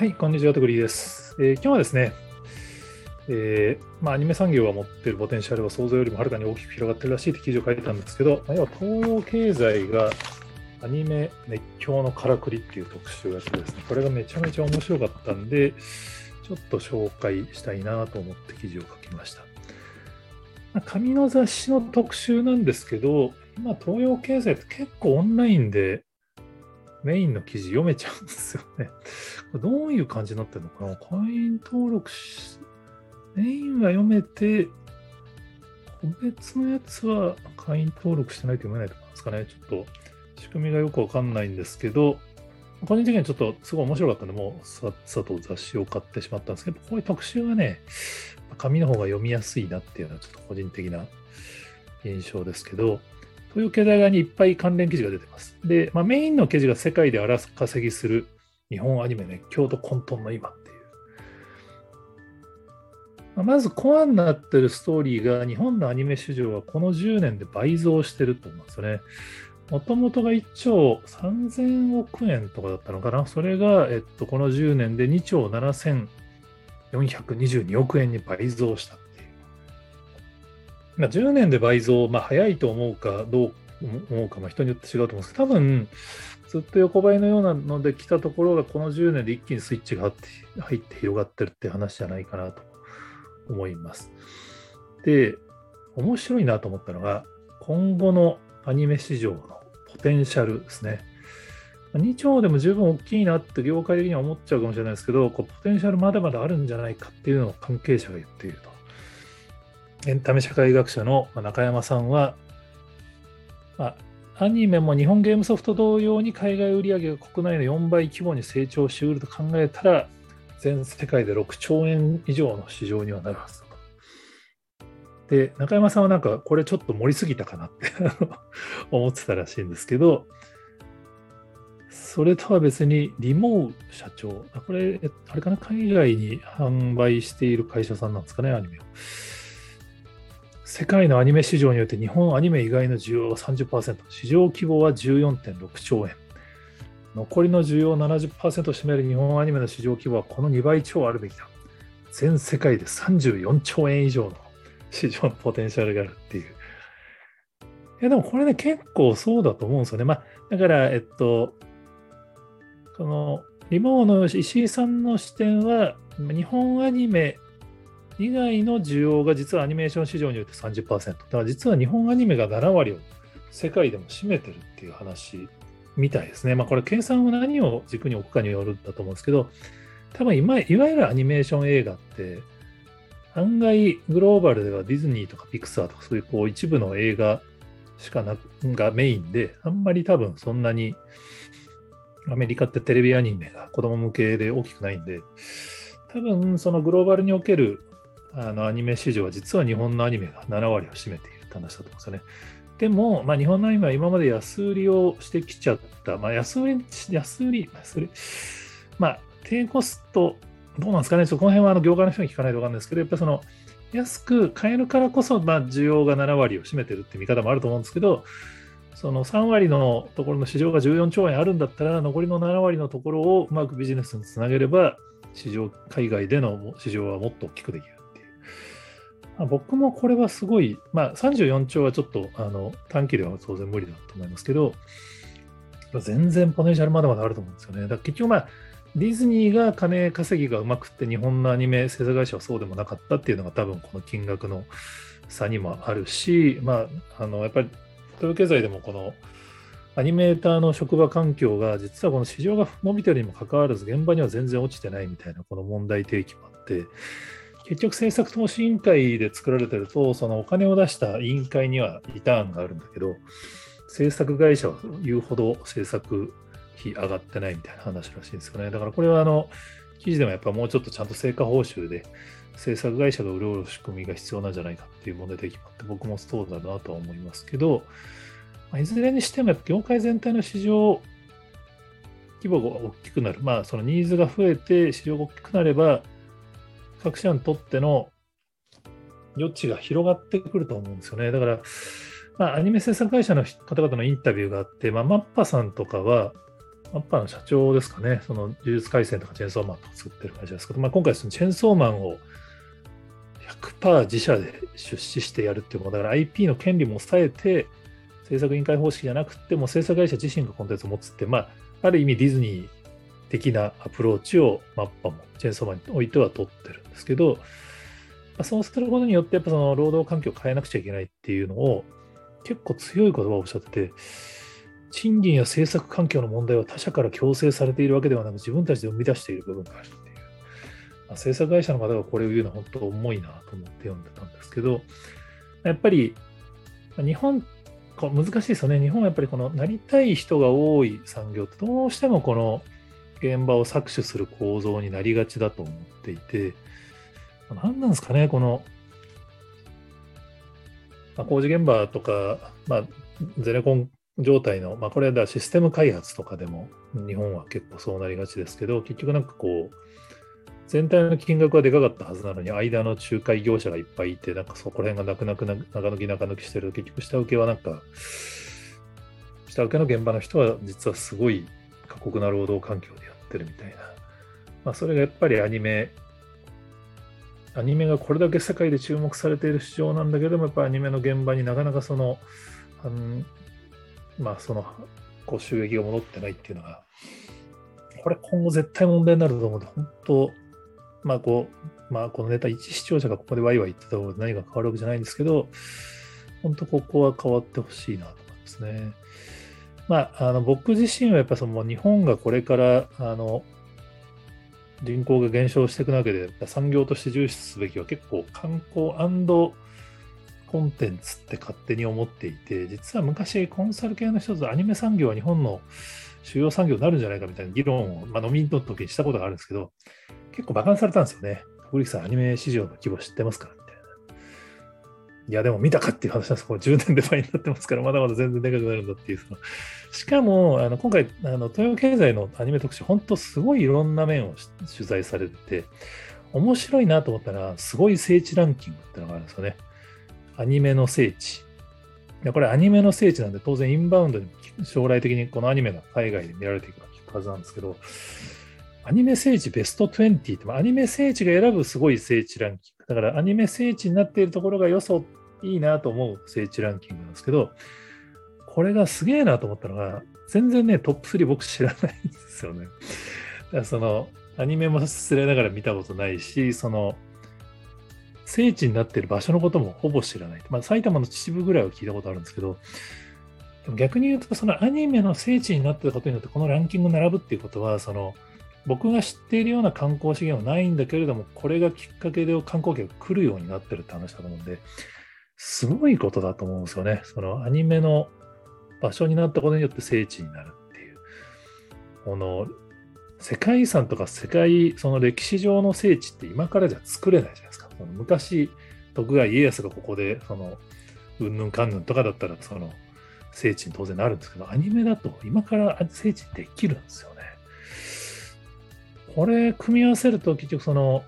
はい、こんにちは、とくりです。えー、今日はですね、えーまあ、アニメ産業が持っているポテンシャルは想像よりもはるかに大きく広がってるらしいって記事を書いてたんですけど、ま、要は東洋経済がアニメ熱狂のからくりっていう特集をやってですね、これがめちゃめちゃ面白かったんで、ちょっと紹介したいなと思って記事を書きました。まあ、紙の雑誌の特集なんですけど、今、東洋経済って結構オンラインでメインの記事読めちゃうんですよね。どういう感じになってるのかな？会員登録し、メインは読めて、個別のやつは会員登録してないと読めないとかですかね？ちょっと仕組みがよくわかんないんですけど、個人的にはちょっとすごい面白かったので、もうさっさと雑誌を買ってしまったんですけど、こういう特集はね、紙の方が読みやすいなっていうのはちょっと個人的な印象ですけど、東洋経済側にいっぱい関連記事が出てます。で、まあ、メインの記事が世界で荒稼ぎする日本アニメ熱狂と混沌の今っていう。まあ、まずコアになってるストーリーが日本のアニメ市場はこの10年で倍増してると思うんですよね。もともとが1兆3000億円とかだったのかな。それが、えっと、この10年で2兆7422億円に倍増した。まあ、10年で倍増、まあ、早いと思うかどう思うか、ま、人によって違うと思うんですけど、多分ずっと横ばいのようなので来たところが、この10年で一気にスイッチが入って広がってるって話じゃないかなと思います。で、面白いなと思ったのが、今後のアニメ市場のポテンシャルですね。2兆でも十分大きいなって業界的には思っちゃうかもしれないですけど、こうポテンシャルまだまだあるんじゃないかっていうのを関係者が言っていると。エンタメ社会学者の中山さんは、まあ、アニメも日本ゲームソフト同様に海外売上が国内の4倍規模に成長しうると考えたら、全世界で6兆円以上の市場にはなるはずだと。で、中山さんはなんかこれちょっと盛りすぎたかなって 思ってたらしいんですけど、それとは別にリモー社長、これ、あれかな、海外に販売している会社さんなんですかね、アニメを。世界のアニメ市場によって日本アニメ以外の需要は30%、市場規模は14.6兆円。残りの需要70%を占める日本アニメの市場規模はこの2倍超あるべきだ。全世界で34兆円以上の市場のポテンシャルがあるっていう。いやでもこれね、結構そうだと思うんですよね。まあ、だから、えっと、このリモーの石井さんの視点は、日本アニメ以外の需要が実はアニメーション市場によって30%。だから実は日本アニメが7割を世界でも占めてるっていう話みたいですね。まあこれ計算は何を軸に置くかによるんだと思うんですけど、多分今、いわゆるアニメーション映画って、案外グローバルではディズニーとかピクサーとかそういうこう一部の映画しかながメインで、あんまり多分そんなにアメリカってテレビアニメが子供向けで大きくないんで、多分そのグローバルにおけるあのアニメ市場は実は日本のアニメが7割を占めているって話だと思うんですよね。でも、まあ、日本のアニメは今まで安売りをしてきちゃった、まあ、安売り、安売り、安売り、まあ、低コスト、どうなんですかね、ちょっとこの辺はあの業界の人に聞かないと分かるんですけど、やっぱりその、安く買えるからこそ、まあ、需要が7割を占めてるって見方もあると思うんですけど、その3割のところの市場が14兆円あるんだったら、残りの7割のところをうまくビジネスにつなげれば、市場、海外での市場はもっと大きくできる。僕もこれはすごい、まあ、34兆はちょっとあの短期では当然無理だと思いますけど、全然ポテンシャルまだまだあると思うんですよね。だから結局、まあ、ディズニーが金稼ぎがうまくって日本のアニメ制作会社はそうでもなかったっていうのが多分この金額の差にもあるし、まあ、あのやっぱり東洋経済でもこのアニメーターの職場環境が実はこの市場が伸びてるにもかかわらず現場には全然落ちてないみたいなこの問題提起もあって結局政策投資委員会で作られてると、そのお金を出した委員会にはリターンがあるんだけど、制作会社は言うほど制作費上がってないみたいな話らしいんですよね。だからこれはあの、記事でもやっぱもうちょっとちゃんと成果報酬で制作会社が潤う仕組みが必要なんじゃないかっていう問題で決まって、僕もそうだなとは思いますけど、ま、いずれにしてもやっぱ業界全体の市場規模が大きくなる。まあそのニーズが増えて市場が大きくなれば、各社にとっての余地が広がってくると思うんですよね。だから、まあ、アニメ制作会社の方々のインタビューがあって、まあ、マッパさんとかは、アッパの社長ですかね、その呪術廻戦とかチェーンソーマンとか作ってる会社ですけど、まあ、今回そのチェーンソーマンを100%自社で出資してやるっていうものだから IP の権利も抑えて制作委員会方式じゃなくても制作会社自身がコンテンツを持つって、まあ、ある意味ディズニー的なアプローチをマッパもチェーンソーマンにおいては取ってるんですけど、まあ、そうすることによってやっぱその労働環境を変えなくちゃいけないっていうのを結構強い言葉をおっしゃってて賃金や制作環境の問題は他者から強制されているわけではなく自分たちで生み出している部分があるっていう、まあ、制作会社の方がこれを言うのは本当重いなと思って読んでたんですけどやっぱり日本難しいですよね。日本はやっぱりこのなりたい人が多い産業ってどうしてもこの現場を搾取する構造になりがちだと思っていて何なんですかねこのまあ、工事現場とか、まあ、ゼネコン状態の、まあ、これはシステム開発とかでも日本は結構そうなりがちですけど、結局なんかこう、全体の金額はでかかったはずなのに、間の仲介業者がいっぱいいて、なんかそこら辺がなくなく中抜き中抜きしてると、結局下請けはなんか、下請けの現場の人は実はすごい過酷な労働環境でやってるみたいな。まあ、それがやっぱりアニメ、アニメがこれだけ世界で注目されている市場なんだけども、やっぱアニメの現場になかなかその、まあ、その、こう収益が戻ってないっていうのが、これ今後絶対問題になると思うので、本当、まあこう、まあこのネタ一視聴者がここでワイワイ言ってた方が何が変わるわけじゃないんですけど、本当ここは変わってほしいなと思いますね。まあ、あの僕自身はやっぱその日本がこれからあの人口が減少していく中で産業として重視すべきは結構観光コンテンツって勝手に思っていて、実は昔コンサル系の人とアニメ産業は日本の主要産業になるんじゃないかみたいな議論を、まあ、飲みの時にしたことがあるんですけど、結構馬鹿にされたんですよね。小さん、アニメ市場の規模知ってますかみたい。や、でも見たかっていう話なんです。これ10年で倍になってますから、まだまだ全然でかくなるんだっていう。しかも、あの今回、あの東洋経済のアニメ特集、本当すごいいろんな面を取材されてて、面白いなと思ったら、すごい聖地ランキングってのがあるんですよね。アニメの聖地。これアニメの聖地なんで当然インバウンドに将来的にこのアニメが海外で見られていくはずなんですけど、アニメ聖地ベスト20って、アニメ聖地が選ぶすごい聖地ランキング。だからアニメ聖地になっているところがよそっいいなと思う聖地ランキングなんですけど、これがすげえなと思ったのが、全然ね、トップ3僕知らないんですよね。だからその、アニメも失礼ながら見たことないし、その、聖地になっている場所のこともほぼ知らない。まあ、埼玉の秩父ぐらいは聞いたことあるんですけど、逆に言うと、そのアニメの聖地になっていることによって、このランキング並ぶっていうことは、その、僕が知っているような観光資源はないんだけれども、これがきっかけで観光客が来るようになってるって話だと思うんで、すごいことだと思うんですよね。そのアニメの場所になったことによって聖地になるっていう。この世界遺産とか世界、その歴史上の聖地って今からじゃ作れないじゃないですか。昔、徳川家康がここで、その、うんぬんかんぬんとかだったら、その、聖地に当然なるんですけど、アニメだと今から聖地できるんですよね。これ、組み合わせると、結局その、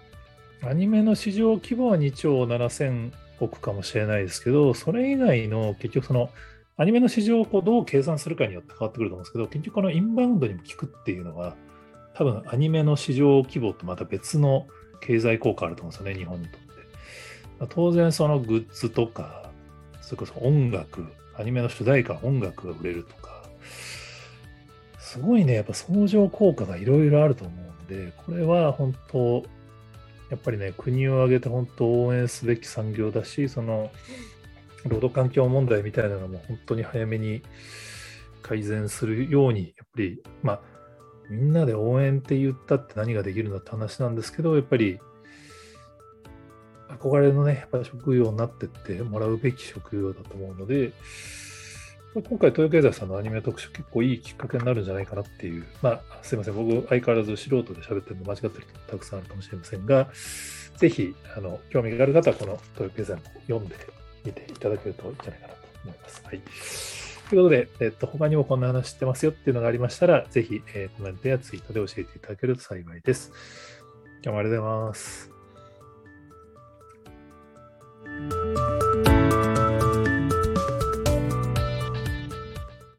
アニメの市場規模は2兆7000億かもしれないですけど、それ以外の結局その、アニメの市場をこうどう計算するかによって変わってくると思うんですけど、結局このインバウンドにも効くっていうのは、多分アニメの市場規模とまた別の経済効果あると思うんですよね、日本にとって。当然そのグッズとか、それこそ音楽、アニメの主題歌、音楽が売れるとか、すごいね、やっぱ相乗効果がいろいろあると思うんで、これは本当、やっぱりね、国を挙げて本当応援すべき産業だし、その、労働環境問題みたいなのも本当に早めに改善するように、やっぱり、まあ、みんなで応援って言ったって何ができるんだって話なんですけど、やっぱり憧れのね、やっぱ職業になってってもらうべき職業だと思うので、今回、東洋経済さんのアニメ特集結構いいきっかけになるんじゃないかなっていう、まあ、すいません、僕、相変わらず素人で喋ってるの間違ってる人たくさんあるかもしれませんが、ぜひ、あの、興味がある方は、この東洋経済も読んでみていただけるといいんじゃないかなと思います。はい。ということで、えっと、他にもこんな話知ってますよっていうのがありましたら、ぜひ、えー、コメントやツイートで教えていただけると幸いです。今日もありがとうございます。